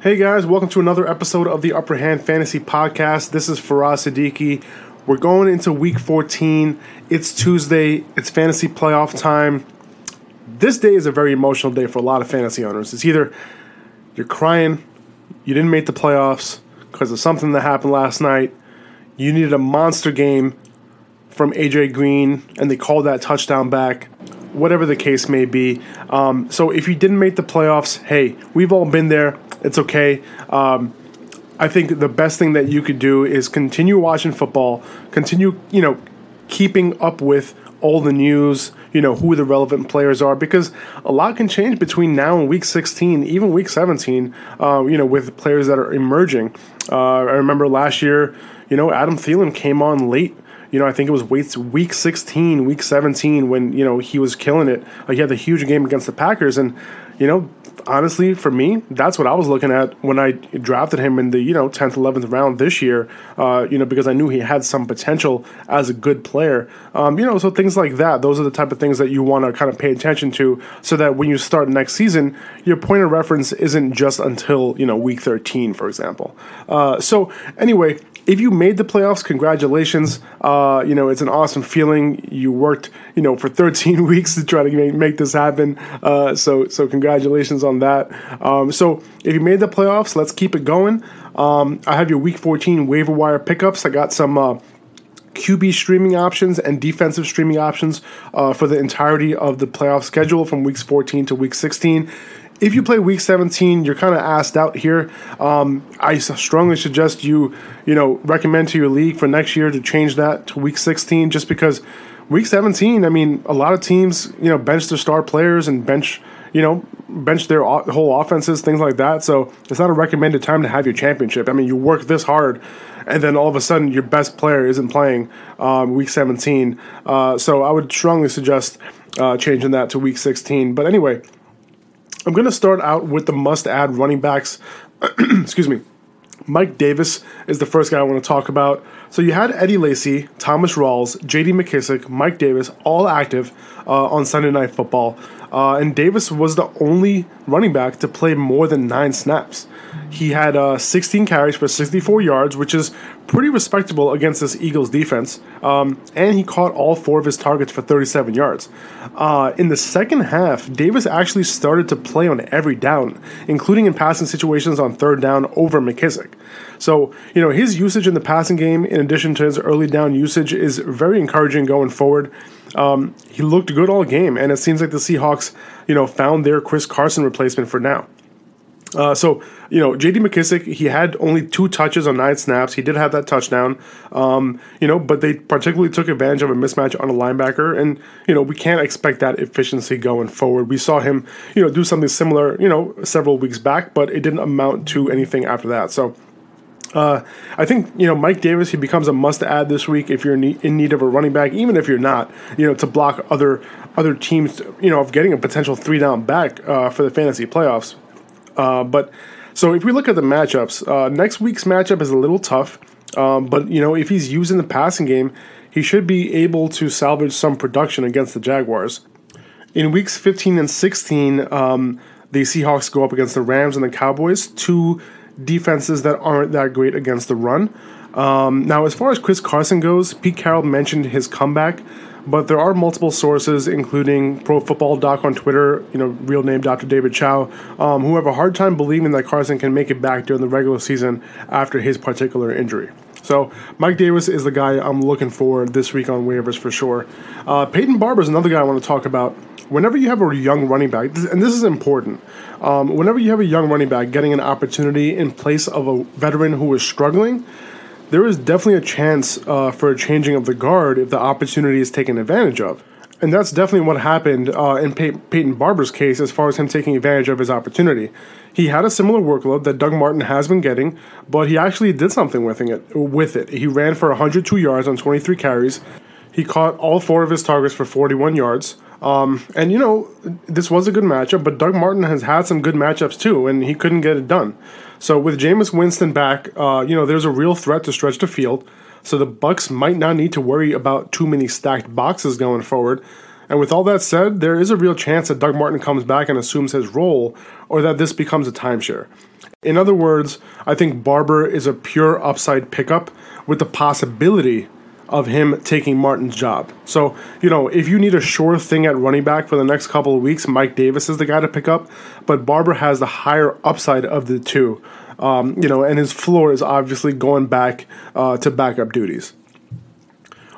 Hey guys, welcome to another episode of the Upper Hand Fantasy Podcast. This is Faraz Siddiqui. We're going into week 14. It's Tuesday, it's fantasy playoff time. This day is a very emotional day for a lot of fantasy owners. It's either you're crying, you didn't make the playoffs because of something that happened last night, you needed a monster game from AJ Green, and they called that touchdown back whatever the case may be. Um, so if you didn't make the playoffs, hey, we've all been there. It's okay. Um, I think the best thing that you could do is continue watching football, continue, you know, keeping up with all the news, you know, who the relevant players are, because a lot can change between now and week 16, even week 17, uh, you know, with players that are emerging. Uh, I remember last year, you know, Adam Thielen came on late you know, I think it was week 16, week 17 when, you know, he was killing it. Like he had the huge game against the Packers. And, you know, honestly, for me, that's what I was looking at when I drafted him in the, you know, 10th, 11th round this year, uh, you know, because I knew he had some potential as a good player. Um, you know, so things like that, those are the type of things that you want to kind of pay attention to so that when you start next season, your point of reference isn't just until, you know, week 13, for example. Uh, so, anyway, if you made the playoffs, congratulations. Uh, you know, it's an awesome feeling. You worked, you know, for 13 weeks to try to make, make this happen. Uh, so, so congratulations on that. Um, so, if you made the playoffs, let's keep it going. Um, I have your Week 14 waiver wire pickups. I got some. Uh, QB streaming options and defensive streaming options uh, for the entirety of the playoff schedule from weeks 14 to week 16 if you play week 17, you're kind of asked out here. Um, I strongly suggest you, you know, recommend to your league for next year to change that to week 16, just because week 17, I mean, a lot of teams, you know, bench their star players and bench, you know, bench their whole offenses, things like that. So it's not a recommended time to have your championship. I mean, you work this hard, and then all of a sudden your best player isn't playing um, week 17. Uh, so I would strongly suggest uh, changing that to week 16. But anyway. I'm going to start out with the must add running backs. Excuse me. Mike Davis is the first guy I want to talk about. So you had Eddie Lacy, Thomas Rawls, J.D. McKissic, Mike Davis, all active uh, on Sunday Night Football, uh, and Davis was the only running back to play more than nine snaps. He had uh, 16 carries for 64 yards, which is pretty respectable against this Eagles defense. Um, and he caught all four of his targets for 37 yards. Uh, in the second half, Davis actually started to play on every down, including in passing situations on third down over McKissic. So, you know, his usage in the passing game, in addition to his early down usage, is very encouraging going forward. Um, he looked good all game, and it seems like the Seahawks, you know, found their Chris Carson replacement for now. Uh, so you know, J.D. McKissic, he had only two touches on nine snaps. He did have that touchdown, um, you know, but they particularly took advantage of a mismatch on a linebacker, and you know we can't expect that efficiency going forward. We saw him, you know, do something similar, you know, several weeks back, but it didn't amount to anything after that. So. Uh, I think you know Mike Davis. He becomes a must-add this week if you're in need of a running back, even if you're not. You know, to block other other teams. You know, of getting a potential three-down back uh, for the fantasy playoffs. Uh, but so if we look at the matchups, uh, next week's matchup is a little tough. Um, but you know, if he's using the passing game, he should be able to salvage some production against the Jaguars. In weeks 15 and 16, um, the Seahawks go up against the Rams and the Cowboys, two defenses that aren't that great against the run. Um, now, as far as Chris Carson goes, Pete Carroll mentioned his comeback, but there are multiple sources, including Pro Football Doc on Twitter, you know, real name Dr. David Chao, um, who have a hard time believing that Carson can make it back during the regular season after his particular injury. So Mike Davis is the guy I'm looking for this week on waivers for sure. Uh, Peyton Barber is another guy I want to talk about. Whenever you have a young running back, and this is important, um, whenever you have a young running back getting an opportunity in place of a veteran who is struggling, there is definitely a chance uh, for a changing of the guard if the opportunity is taken advantage of. And that's definitely what happened uh, in Pey- Peyton Barber's case as far as him taking advantage of his opportunity. He had a similar workload that Doug Martin has been getting, but he actually did something with it. With it, he ran for 102 yards on 23 carries. He caught all four of his targets for 41 yards. Um, and you know, this was a good matchup, but Doug Martin has had some good matchups too, and he couldn't get it done. So with Jameis Winston back, uh, you know, there's a real threat to stretch the field. So the Bucs might not need to worry about too many stacked boxes going forward. And with all that said, there is a real chance that Doug Martin comes back and assumes his role, or that this becomes a timeshare. In other words, I think Barber is a pure upside pickup with the possibility of him taking Martin's job. So, you know, if you need a sure thing at running back for the next couple of weeks, Mike Davis is the guy to pick up, but Barber has the higher upside of the two. Um, you know, and his floor is obviously going back uh, to backup duties.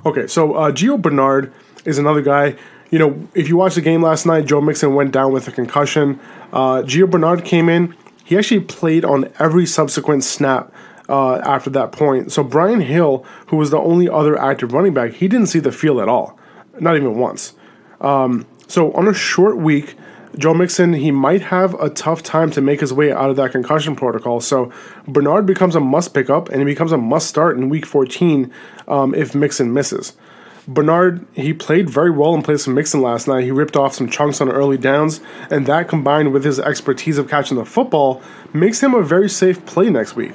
Okay, so uh, Gio Bernard is another guy. You know, if you watched the game last night, Joe Mixon went down with a concussion. Uh, Gio Bernard came in. He actually played on every subsequent snap uh, after that point. So Brian Hill, who was the only other active running back, he didn't see the field at all, not even once. Um, so on a short week, Joe Mixon, he might have a tough time to make his way out of that concussion protocol. So Bernard becomes a must pick up and he becomes a must start in week 14 um, if Mixon misses. Bernard, he played very well in place of Mixon last night. He ripped off some chunks on early downs, and that combined with his expertise of catching the football makes him a very safe play next week.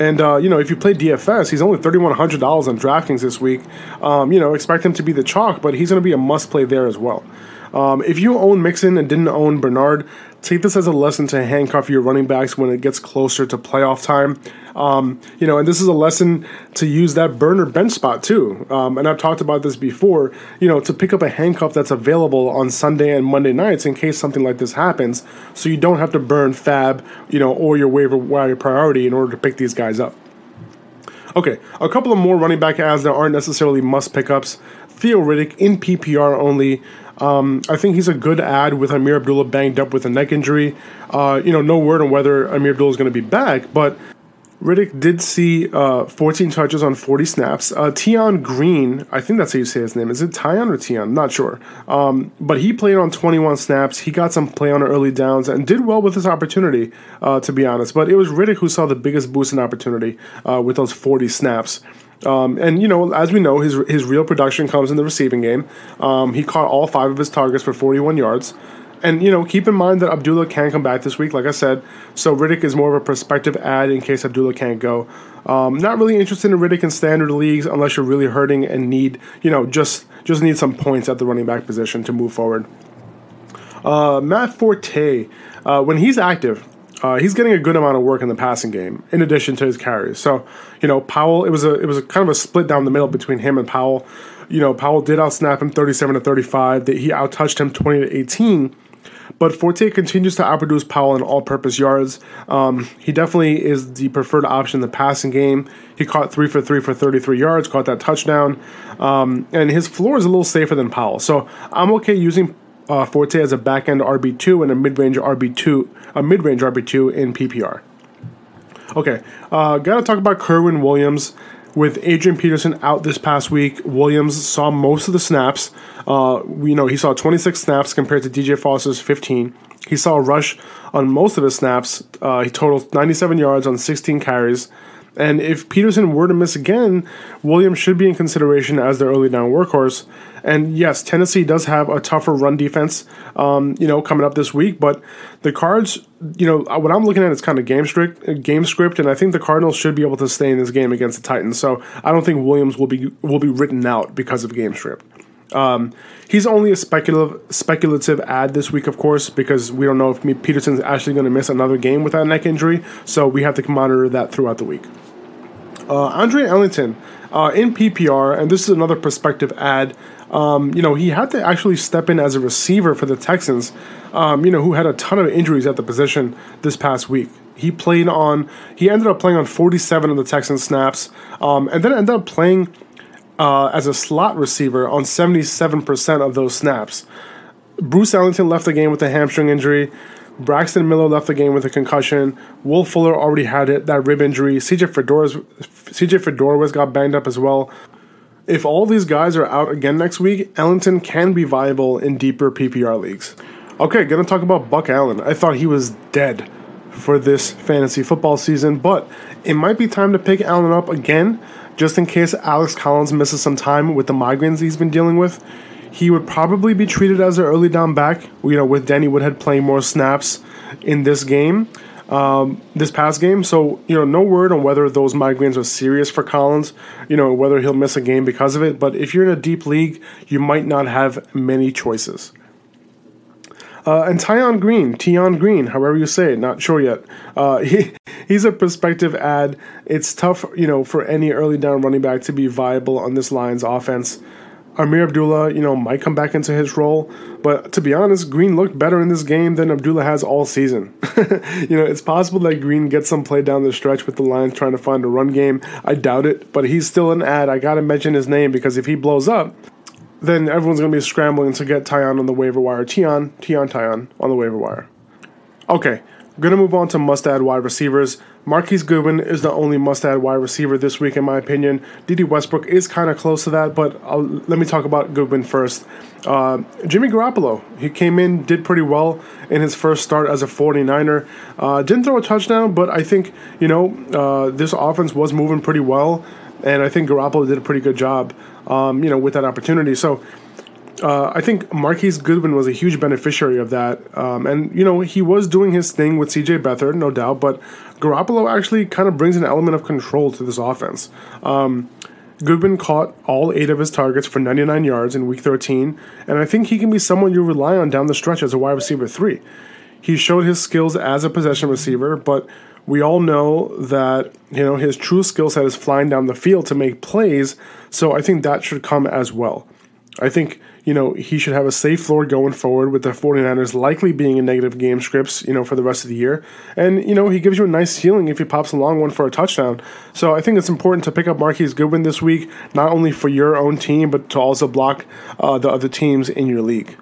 And uh, you know, if you play DFS, he's only thirty one hundred dollars on DraftKings this week. Um, you know, expect him to be the chalk, but he's going to be a must play there as well. Um, if you own Mixon and didn't own Bernard, take this as a lesson to handcuff your running backs when it gets closer to playoff time. Um, you know, and this is a lesson to use that burner bench spot too. Um, and I've talked about this before. You know, to pick up a handcuff that's available on Sunday and Monday nights in case something like this happens, so you don't have to burn FAAB, you know, or your waiver wire priority in order to pick these guys up. Okay, a couple of more running back adds that aren't necessarily must pickups. Theo Riddick in PPR only. Um, I think he's a good add with Amir Abdullah banged up with a neck injury. Uh, you know, no word on whether Amir Abdullah is going to be back, but Riddick did see uh, 14 touches on 40 snaps. Uh, Tion Green, I think that's how you say his name. Is it Tion or Tion? Not sure. Um, but he played on 21 snaps. He got some play on early downs and did well with his opportunity, uh, to be honest. But it was Riddick who saw the biggest boost in opportunity uh, with those 40 snaps. Um, and you know, as we know, his his real production comes in the receiving game. Um, he caught all five of his targets for 41 yards. And you know, keep in mind that Abdullah can come back this week, like I said. So Riddick is more of a prospective add in case Abdullah can't go. Um, not really interested in Riddick in standard leagues unless you're really hurting and need, you know, just just need some points at the running back position to move forward. Uh, Matt Forte, uh, when he's active, uh, he's getting a good amount of work in the passing game, in addition to his carries. So, you know, Powell, it was a it was a kind of a split down the middle between him and Powell. You know, Powell did outsnap him 37 to 35. That He outtouched him 20 to 18. But Forte continues to outproduce Powell in all purpose yards. Um, he definitely is the preferred option in the passing game. He caught three for three for 33 yards, caught that touchdown. Um, and his floor is a little safer than Powell. So I'm okay using uh, Forte as a back end RB2 and a mid range RB2, a mid range RB2 in PPR. Okay, uh, gotta talk about Kerwynn Williams. With Adrian Peterson out this past week, Williams saw most of the snaps. Uh, you know, he saw 26 snaps compared to DJ Foster's 15. He saw a rush on most of his snaps. Uh, he totaled 97 yards on 16 carries. And if Peterson were to miss again, Williams should be in consideration as their early down workhorse. And yes, Tennessee does have a tougher run defense, um, you know, coming up this week. But the Cards, you know, what I'm looking at is kind of game script, game script, and I think the Cardinals should be able to stay in this game against the Titans. So I don't think Williams will be will be written out because of game script. Um, he's only a speculative speculative add this week, of course, because we don't know if Peterson's actually going to miss another game with that neck injury. So we have to monitor that throughout the week. Uh, Andre Ellington uh, in PPR, and this is another prospective add. Um, you know, he had to actually step in as a receiver for the Texans, um, you know, who had a ton of injuries at the position this past week. He played on, he ended up playing on 47 of the Texans snaps, um, and then ended up playing uh, as a slot receiver on 77% of those snaps. Bruce Ellington left the game with a hamstring injury. Braxton Miller left the game with a concussion. Will Fuller already had it, that rib injury. CJ Fiedorowicz, CJ Fiedorowicz got banged up as well. If all these guys are out again next week, Ellington can be viable in deeper PPR leagues. Okay, gonna talk about Buck Allen. I thought he was dead for this fantasy football season, but it might be time to pick Allen up again, just in case Alex Collins misses some time with the migraines he's been dealing with. He would probably be treated as an early down back, you know, with Danny Woodhead playing more snaps in this game, um, this past game. So, you know, no word on whether those migraines are serious for Collins, you know, whether he'll miss a game because of it. But if you're in a deep league, you might not have many choices. Uh, and Tyon Green, Tion Green, however you say it, not sure yet. Uh, he, he's a prospective add. It's tough, you know, for any early down running back to be viable on this Lions offense. Amir Abdullah, you know, might come back into his role, but to be honest, Green looked better in this game than Abdullah has all season. you know, it's possible that Green gets some play down the stretch with the Lions trying to find a run game. I doubt it, but he's still an add. I gotta mention his name because if he blows up, then everyone's gonna be scrambling to get Tyon on the waiver wire. Tion, Tion, Tyon on the waiver wire. Okay, Going to move on to must add wide receivers. Marquise Goodwin is the only must add wide receiver this week, in my opinion. Dede Westbrook is kind of close to that, but I'll, let me talk about Goodwin first. Uh, Jimmy Garoppolo, he came in, did pretty well in his first start as a 49er. Uh, didn't throw a touchdown, but I think, you know, uh, this offense was moving pretty well, and I think Garoppolo did a pretty good job, um, you know, with that opportunity. So, uh, I think Marquise Goodwin was a huge beneficiary of that. Um, and, you know, he was doing his thing with CJ Beathard, no doubt, but Garoppolo actually kind of brings an element of control to this offense. Um, Goodwin caught all eight of his targets for 99 yards in week 13, and I think he can be someone you rely on down the stretch as a wide receiver three. He showed his skills as a possession receiver, but we all know that you know his true skill set is flying down the field to make plays, so I think that should come as well. I think you know, he should have a safe floor going forward with the 49ers likely being in negative game scripts, you know, for the rest of the year. And, you know, he gives you a nice ceiling if he pops a long one for a touchdown. So I think it's important to pick up Marquise Goodwin this week, not only for your own team, but to also block uh, the other teams in your league.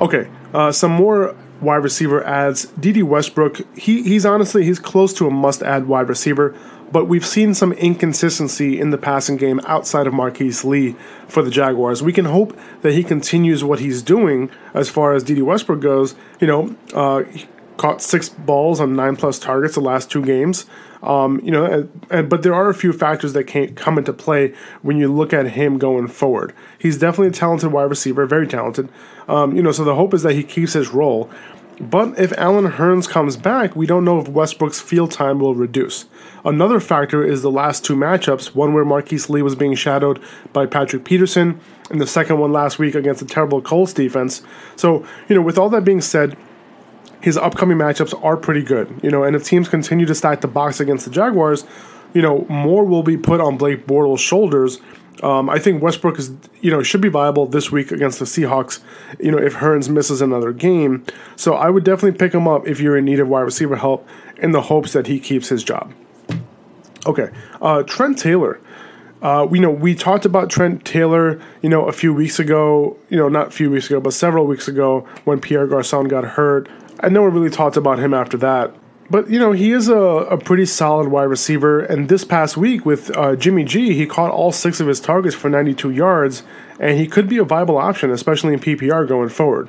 Okay, uh, some more wide receiver adds. Dede Westbrook, he, he's honestly, he's close to a must add wide receiver but we've seen some inconsistency in the passing game outside of Marquise Lee for the Jaguars. We can hope that he continues what he's doing as far as Dede Westbrook goes. You know, uh, caught six balls on nine plus targets the last two games. Um, you know, and, but there are a few factors that can come into play when you look at him going forward. He's definitely a talented wide receiver, very talented. Um, you know, so the hope is that he keeps his role. But if Allen Hurns comes back, we don't know if Westbrook's field time will reduce. Another factor is the last two matchups, one where Marquise Lee was being shadowed by Patrick Peterson, and the second one last week against the terrible Colts defense. So, you know, with all that being said, his upcoming matchups are pretty good. You know, and if teams continue to stack the box against the Jaguars, you know, more will be put on Blake Bortles' shoulders um, I think Westbrook is, you know, should be viable this week against the Seahawks. You know, if Hurns misses another game, so I would definitely pick him up if you're in need of wide receiver help, in the hopes that he keeps his job. Okay, uh, Trent Taylor. Uh, you know, we talked about Trent Taylor, you know, a few weeks ago. You know, not a few weeks ago, but several weeks ago when Pierre Garcon got hurt. I never really talked about him after that. But you know he is a, a pretty solid wide receiver, and this past week with uh, Jimmy G, he caught all six of his targets for 92 yards, and he could be a viable option, especially in PPR going forward.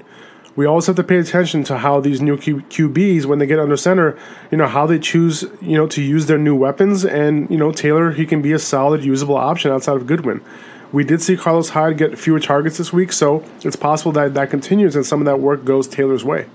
We always have to pay attention to how these new Q- QBs, when they get under center, you know how they choose, you know, to use their new weapons, and you know Taylor, he can be a solid, usable option outside of Goodwin. We did see Carlos Hyde get fewer targets this week, so it's possible that that continues and some of that work goes Taylor's way.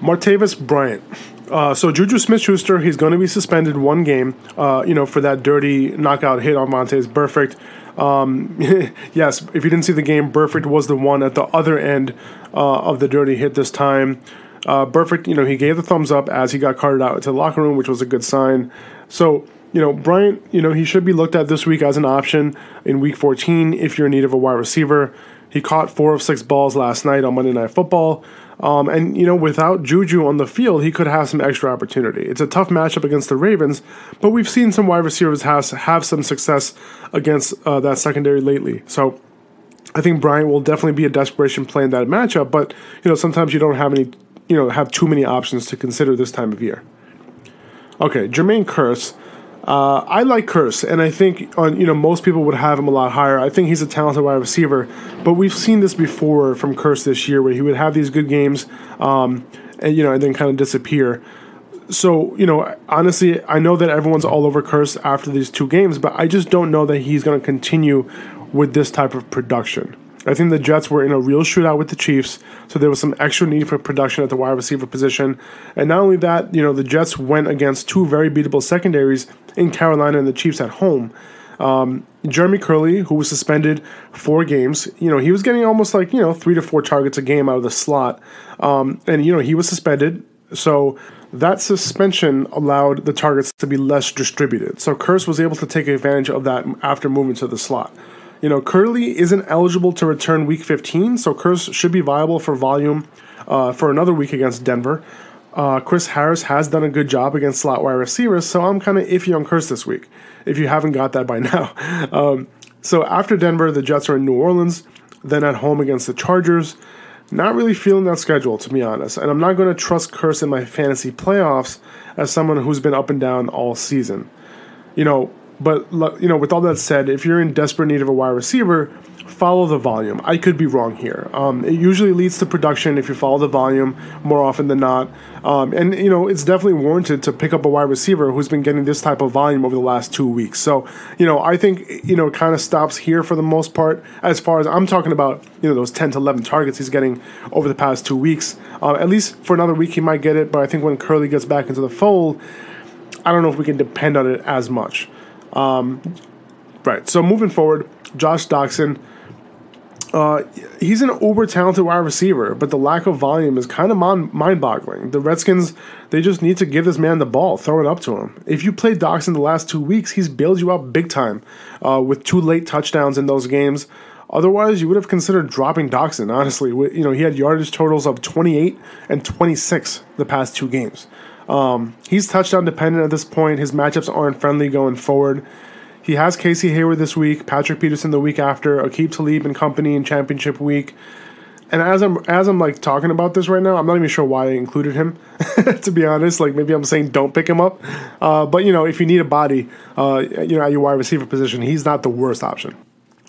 Martavis Bryant. Uh, so Juju Smith-Schuster, he's going to be suspended one game. Uh, you know, for that dirty knockout hit on Vontaze Burfict. Um, yes, if you didn't see the game, Burfict was the one at the other end uh, of the dirty hit this time. Uh, Burfict, you know, he gave the thumbs up as he got carted out to the locker room, which was a good sign. So, you know, Bryant, you know, he should be looked at this week as an option in week 14 if you're in need of a wide receiver. He caught four of six balls last night on Monday Night Football. Um, and, you know, without Juju on the field, he could have some extra opportunity. It's a tough matchup against the Ravens, but we've seen some wide receivers has, have some success against uh, that secondary lately. So I think Bryant will definitely be a desperation play in that matchup, but, you know, sometimes you don't have any, you know, have too many options to consider this time of year. Okay, Jermaine Kearse. Uh, I like Kearse, and I think on you know most people would have him a lot higher. I think he's a talented wide receiver, but we've seen this before from Kearse this year, where he would have these good games, um, and you know, and then kind of disappear. So you know, honestly, I know that everyone's all over Kearse after these two games, but I just don't know that he's going to continue with this type of production. I think the Jets were in a real shootout with the Chiefs, so there was some extra need for production at the wide receiver position. And not only that, you know, the Jets went against two very beatable secondaries in Carolina and the Chiefs at home. Um, Jeremy Kerley, who was suspended four games, you know, he was getting almost like, you know, three to four targets a game out of the slot. Um, and, you know, he was suspended. So that suspension allowed the targets to be less distributed. So Kearse was able to take advantage of that after moving to the slot. You know, Kerley isn't eligible to return week 15, so Kearse should be viable for volume uh, for another week against Denver. Uh, Chris Harris has done a good job against slot wide receivers, so I'm kind of iffy on Kearse this week, if you haven't got that by now. Um, so after Denver, the Jets are in New Orleans, then at home against the Chargers. Not really feeling that schedule, to be honest, and I'm not going to trust Kearse in my fantasy playoffs as someone who's been up and down all season. You know, but you know, with all that said, if you're in desperate need of a wide receiver, follow the volume. I could be wrong here. Um, it usually leads to production if you follow the volume more often than not. Um, and you know, it's definitely warranted to pick up a wide receiver who's been getting this type of volume over the last two weeks. So you know, I think you know, it kind of stops here for the most part. As far as I'm talking about, you know, those 10 to 11 targets he's getting over the past two weeks. Uh, at least for another week, he might get it. But I think when Kerley gets back into the fold, I don't know if we can depend on it as much. Um, right. So moving forward, Josh Doctson. Uh, he's an uber talented wide receiver, but the lack of volume is kind of mind boggling. The Redskins, they just need to give this man the ball, throw it up to him. If you played Doctson the last two weeks, he's bailed you out big time uh, with two late touchdowns in those games. Otherwise, you would have considered dropping Doctson, honestly. You know, he had yardage totals of 28 and 26 the past two games. Um, he's touchdown dependent at this point. His matchups aren't friendly going forward. He has Casey Hayward this week, Patrick Peterson the week after, Aqib Talib and company in championship week. And as I'm as I'm like talking about this right now, I'm not even sure why I included him. to be honest, like maybe I'm saying don't pick him up. Uh, but you know, if you need a body, uh, you know, at your wide receiver position, he's not the worst option.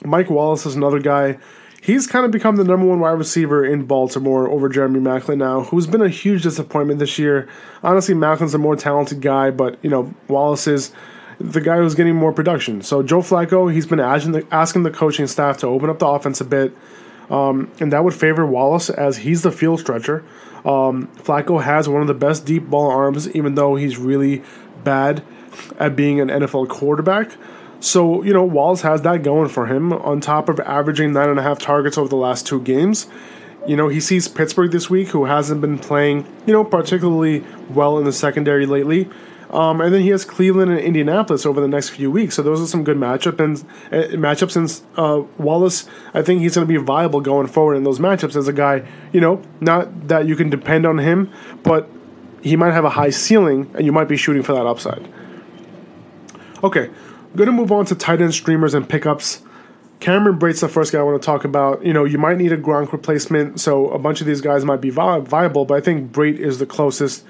Mike Wallace is another guy he's kind of become the number one wide receiver in Baltimore over Jeremy Maclin now, who's been a huge disappointment this year. Honestly, Maclin's a more talented guy, but you know Wallace is the guy who's getting more production. So Joe Flacco, he's been asking the, asking the coaching staff to open up the offense a bit, um, and that would favor Wallace as he's the field stretcher. Um, Flacco has one of the best deep ball arms, even though he's really bad at being an NFL quarterback. So, you know, Wallace has that going for him on top of averaging nine and a half targets over the last two games. You know, he sees Pittsburgh this week, who hasn't been playing, you know, particularly well in the secondary lately. Um, and then he has Cleveland and Indianapolis over the next few weeks. So those are some good matchup and uh, matchups. And uh, Wallace, I think he's going to be viable going forward in those matchups as a guy. You know, not that you can depend on him, but he might have a high ceiling, and you might be shooting for that upside. Okay, going to move on to tight end streamers and pickups. Cameron Brate's the first guy I want to talk about. You know, you might need a Gronk replacement, so a bunch of these guys might be vi- viable, but I think Brate is the closest,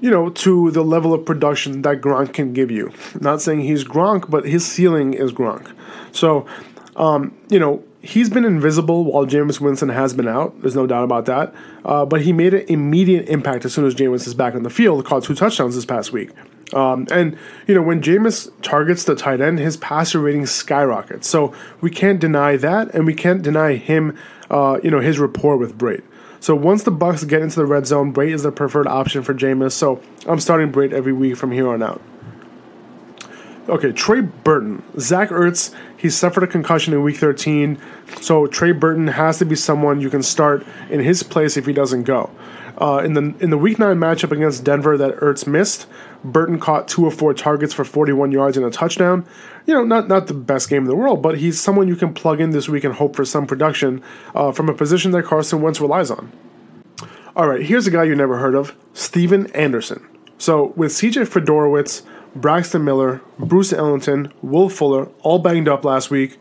you know, to the level of production that Gronk can give you. Not saying he's Gronk, but his ceiling is Gronk. So, um, you know, he's been invisible while Jameis Winston has been out. There's no doubt about that. Uh, but he made an immediate impact as soon as Jameis is back on the field. Caught two touchdowns this past week. Um, and you know when Jameis targets the tight end, his passer rating skyrockets. So we can't deny that, and we can't deny him, uh, you know, his rapport with Brate. So once the Bucs get into the red zone, Brate is the preferred option for Jameis. So I'm starting Brate every week from here on out. Okay, Trey Burton, Zach Ertz. He suffered a concussion in Week 13, so Trey Burton has to be someone you can start in his place if he doesn't go. Uh, in the in the Week Nine matchup against Denver that Ertz missed, Burton caught two of four targets for 41 yards and a touchdown. You know, not not the best game in the world, but he's someone you can plug in this week and hope for some production uh, from a position that Carson Wentz relies on. All right, here's a guy you never heard of, Stephen Anderson. So with CJ Fiedorowicz, Braxton Miller, Bruce Ellington, Will Fuller all banged up last week.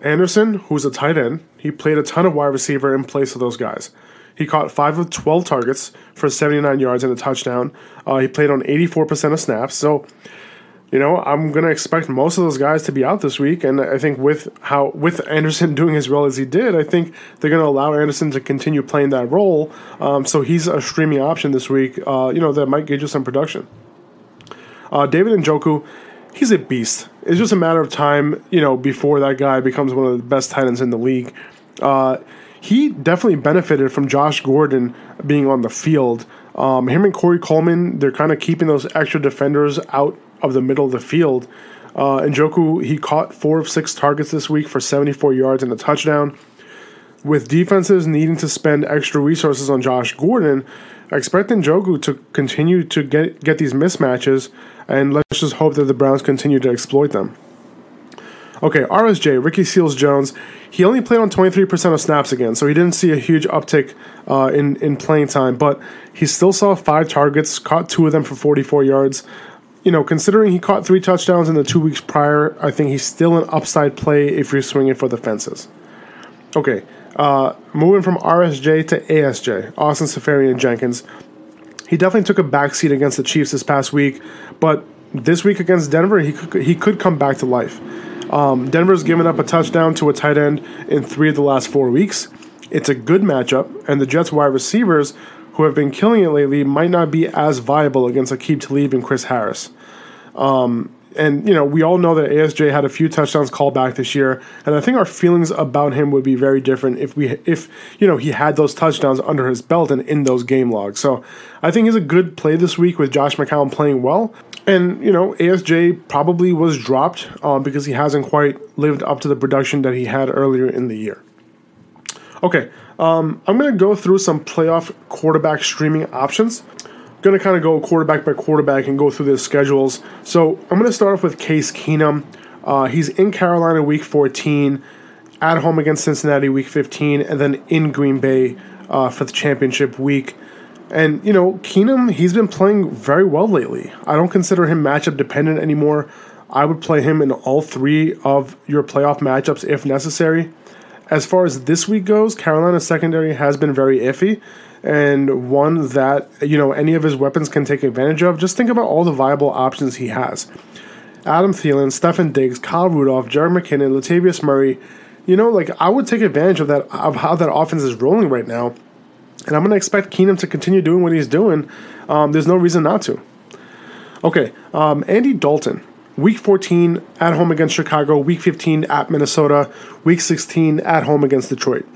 Anderson, who's a tight end, he played a ton of wide receiver in place of those guys. He caught 5 of 12 targets for 79 yards and a touchdown. Uh, he played on 84% of snaps. So, you know, I'm going to expect most of those guys to be out this week. And I think with how with Anderson doing as well as he did, I think they're going to allow Anderson to continue playing that role. Um, so he's a streaming option this week, uh, you know, that might get you some production. Uh, David Njoku, he's a beast. It's just a matter of time, you know, before that guy becomes one of the best tight ends in the league. Uh, he definitely benefited from Josh Gordon being on the field. Um, him and Corey Coleman, they're kind of keeping those extra defenders out of the middle of the field. Uh, Njoku, he caught four of six targets this week for 74 yards and a touchdown. With defenses needing to spend extra resources on Josh Gordon, I expect Njoku to continue to get get these mismatches, and let's just hope that the Browns continue to exploit them. Okay, RSJ, Ricky Seals Jones, he only played on 23% of snaps again, so he didn't see a huge uptick uh, in, in playing time, but he still saw five targets, caught two of them for 44 yards. You know, considering he caught three touchdowns in the two weeks prior, I think he's still an upside play if you're swinging for the fences. Okay, uh, moving from RSJ to ASJ, Austin Seferian Jenkins. He definitely took a backseat against the Chiefs this past week, but this week against Denver, he could, he could come back to life. Um, Denver's given up a touchdown to a tight end in three of the last four weeks. It's a good matchup, and the Jets' wide receivers, who have been killing it lately, might not be as viable against Aqib Talib and Chris Harris. Um, and you know, we all know that ASJ had a few touchdowns called back this year, and I think our feelings about him would be very different if we if you know he had those touchdowns under his belt and in those game logs. So I think he's a good play this week with Josh McCown playing well. And, you know, ASJ probably was dropped uh, because he hasn't quite lived up to the production that he had earlier in the year. Okay, um, I'm going to go through some playoff quarterback streaming options. Going to kind of go quarterback by quarterback and go through their schedules. So I'm going to start off with Case Keenum. Uh, he's in Carolina week 14, at home against Cincinnati week 15, and then in Green Bay uh, for the championship week. And, you know, Keenum, he's been playing very well lately. I don't consider him matchup dependent anymore. I would play him in all three of your playoff matchups if necessary. As far as this week goes, Carolina's secondary has been very iffy and one that, you know, any of his weapons can take advantage of. Just think about all the viable options he has. Adam Thielen, Stefon Diggs, Kyle Rudolph, Jerick McKinnon, Latavius Murray. You know, like I would take advantage of that of how that offense is rolling right now and I'm going to expect Keenum to continue doing what he's doing. Um, there's no reason not to. Okay, um, Andy Dalton. Week 14 at home against Chicago. Week 15 at Minnesota. Week 16 at home against Detroit.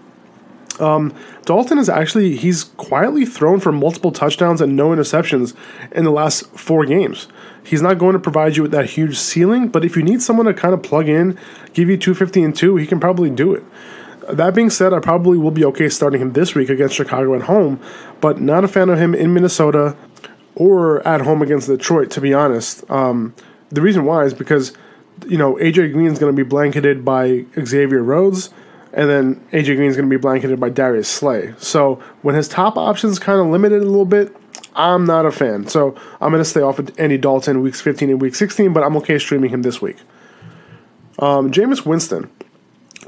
Um, Dalton is actually he's quietly thrown for multiple touchdowns and no interceptions in the last four games. He's not going to provide you with that huge ceiling, but if you need someone to kind of plug in, give you 250 and 2, he can probably do it. That being said, I probably will be okay starting him this week against Chicago at home, but not a fan of him in Minnesota or at home against Detroit, to be honest. Um, the reason why is because, you know, AJ Green is going to be blanketed by Xavier Rhodes, and then AJ Green is going to be blanketed by Darius Slay. So when his top options kind of limited a little bit, I'm not a fan. So I'm going to stay off of Andy Dalton weeks 15 and week 16, but I'm okay streaming him this week. Um, Jameis Winston.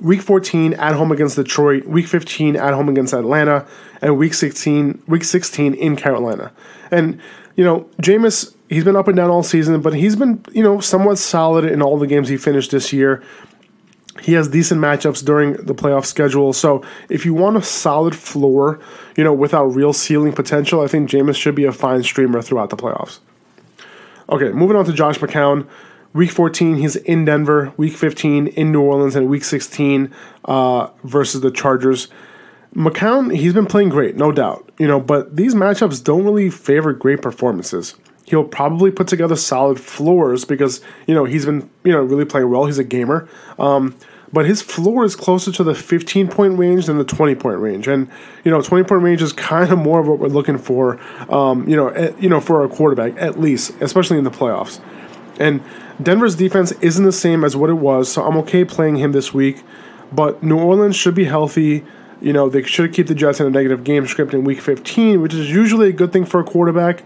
Week 14 at home against Detroit, week 15 at home against Atlanta, and week 16 week 16 in Carolina. And you know, Jameis, he's been up and down all season, but he's been, you know, somewhat solid in all the games he finished this year. He has decent matchups during the playoff schedule. So if you want a solid floor, you know, without real ceiling potential, I think Jameis should be a fine streamer throughout the playoffs. Okay, moving on to Josh McCown. Week 14, he's in Denver. Week 15, in New Orleans. And week 16 uh, versus the Chargers. McCown, he's been playing great, no doubt. You know, but these matchups don't really favor great performances. He'll probably put together solid floors because, you know, he's been, you know, really playing well. He's a gamer. Um, but his floor is closer to the 15 point range than the 20 point range. And, you know, 20 point range is kind of more of what we're looking for, um, you know, at, you know, for a quarterback, at least, especially in the playoffs. And Denver's defense isn't the same as what it was, so I'm okay playing him this week. But New Orleans should be healthy. You know, they should keep the Jets in a negative game script in week 15, which is usually a good thing for a quarterback.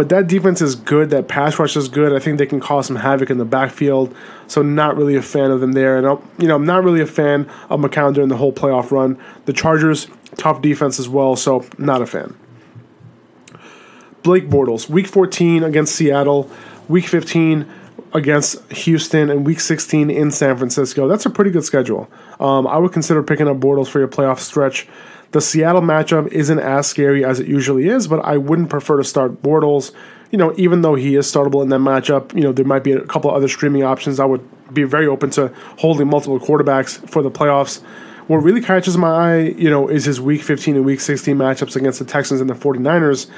But that defense is good. That pass rush is good. I think they can cause some havoc in the backfield. So not really a fan of them there. And you know, I'm not really a fan of McCown during the whole playoff run. The Chargers, tough defense as well. So not a fan. Blake Bortles, Week 14 against Seattle, Week 15 against Houston, and Week 16 in San Francisco. That's a pretty good schedule. Um, I would consider picking up Bortles for your playoff stretch. The Seattle matchup isn't as scary as it usually is, but I wouldn't prefer to start Bortles. You know, even though he is startable in that matchup, you know, there might be a couple other streaming options. I would be very open to holding multiple quarterbacks for the playoffs. What really catches my eye, you know, is his week 15 and week 16 matchups against the Texans and the 49ers.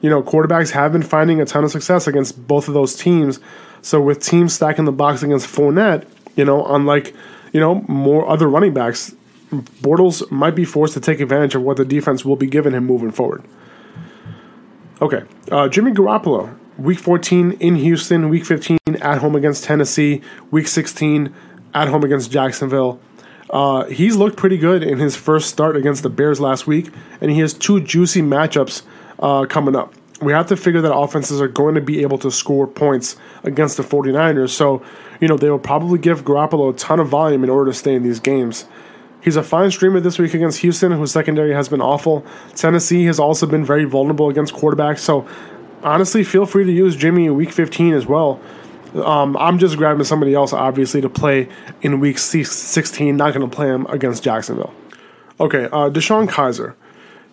You know, quarterbacks have been finding a ton of success against both of those teams. So with teams stacking the box against Fournette, you know, unlike, you know, more other running backs, Bortles might be forced to take advantage of what the defense will be giving him moving forward. Okay, uh, Jimmy Garoppolo, Week 14 in Houston, Week 15 at home against Tennessee, Week 16 at home against Jacksonville. Uh, he's looked pretty good in his first start against the Bears last week, and he has two juicy matchups uh, coming up. We have to figure that offenses are going to be able to score points against the 49ers, so, you know, they will probably give Garoppolo a ton of volume in order to stay in these games. He's a fine streamer this week against Houston, whose secondary has been awful. Tennessee has also been very vulnerable against quarterbacks. So, honestly, feel free to use Jimmy in week 15 as well. Um, I'm just grabbing somebody else, obviously, to play in week 16. Not going to play him against Jacksonville. Okay, uh, DeShone Kizer.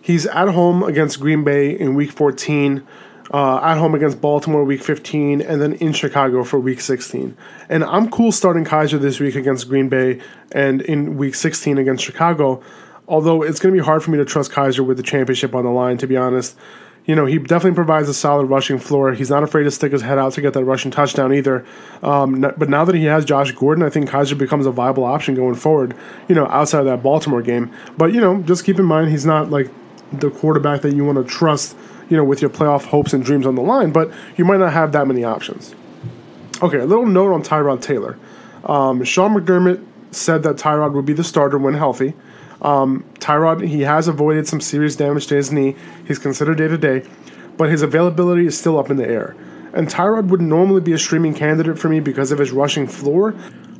He's at home against Green Bay in week 14 uh, at home against Baltimore week 15, and then in Chicago for week 16. And I'm cool starting Kizer this week against Green Bay and in week 16 against Chicago, although it's going to be hard for me to trust Kizer with the championship on the line, to be honest. You know, he definitely provides a solid rushing floor. He's not afraid to stick his head out to get that rushing touchdown either. Um, but now that he has Josh Gordon, I think Kizer becomes a viable option going forward, you know, outside of that Baltimore game. But, you know, just keep in mind he's not like the quarterback that you want to trust you know, with your playoff hopes and dreams on the line, but you might not have that many options. Okay, a little note on Tyrod Taylor. Um, Sean McDermott said that Tyrod would be the starter when healthy. Um, Tyrod, he has avoided some serious damage to his knee. He's considered day to day, but his availability is still up in the air. And Tyrod would normally be a streaming candidate for me because of his rushing floor,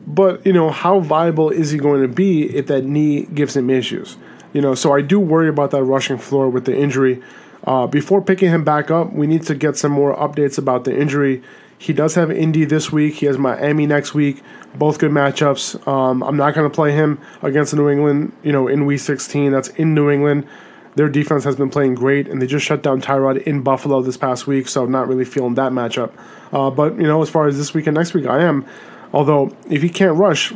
but you know, how viable is he going to be if that knee gives him issues? You know, so I do worry about that rushing floor with the injury. Uh, before picking him back up, we need to get some more updates about the injury. He does have Indy this week. He has Miami next week. Both good matchups. Um, I'm not going to play him against New England. You know, in Week 16, that's in New England. Their defense has been playing great, and they just shut down Tyrod in Buffalo this past week. So I'm not really feeling that matchup. Uh, but you know, as far as this week and next week, I am. Although if he can't rush,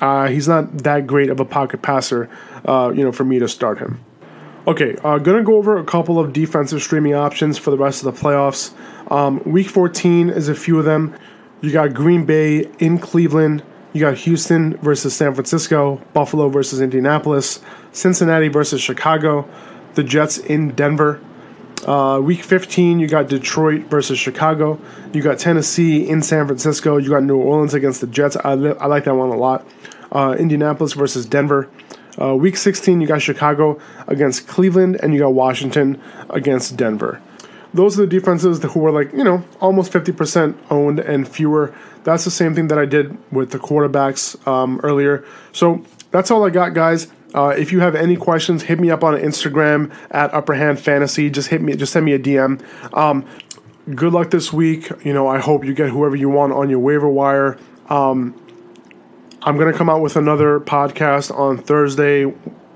uh, he's not that great of a pocket passer. Uh, you know, for me to start him. Okay, uh, gonna go over a couple of defensive streaming options for the rest of the playoffs. Um, week 14 is a few of them. You got Green Bay in Cleveland. You got Houston versus San Francisco, Buffalo versus Indianapolis, Cincinnati versus Chicago, the Jets in Denver. Uh, week 15, you got Detroit versus Chicago. You got Tennessee in San Francisco. You got New Orleans against the Jets. I, li- I like that one a lot. Uh, Indianapolis versus Denver. Uh, week 16, you got Chicago against Cleveland, and you got Washington against Denver. Those are the defenses who were like, you know, almost 50% owned and fewer. That's the same thing that I did with the quarterbacks um, earlier. So that's all I got, guys. Uh, if you have any questions, hit me up on Instagram at Upperhand Fantasy. Just hit me, just send me a DM. Um, good luck this week. You know, I hope you get whoever you want on your waiver wire. Um, I'm going to come out with another podcast on Thursday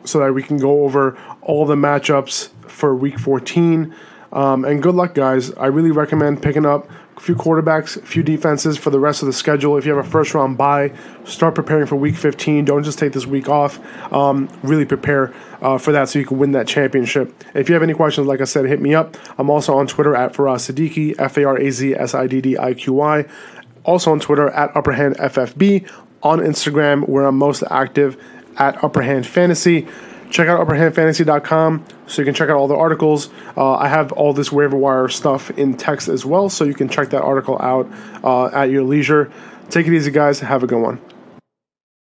so that we can go over all the matchups for week 14. Um, and good luck, guys. I really recommend picking up a few quarterbacks, a few defenses for the rest of the schedule. If you have a first round bye, start preparing for week 15. Don't just take this week off. Um, really prepare uh, for that so you can win that championship. If you have any questions, like I said, hit me up. I'm also on Twitter at Faraz Siddiqui, F A R A Z S I D D I Q Y. Also on Twitter at Upperhand FFB on Instagram, where I'm most active at Upper Hand Fantasy. Check out upperhandfantasy.com so you can check out all the articles. Uh, I have all this waiver wire stuff in text as well, so you can check that article out uh, at your leisure. Take it easy, guys. Have a good one.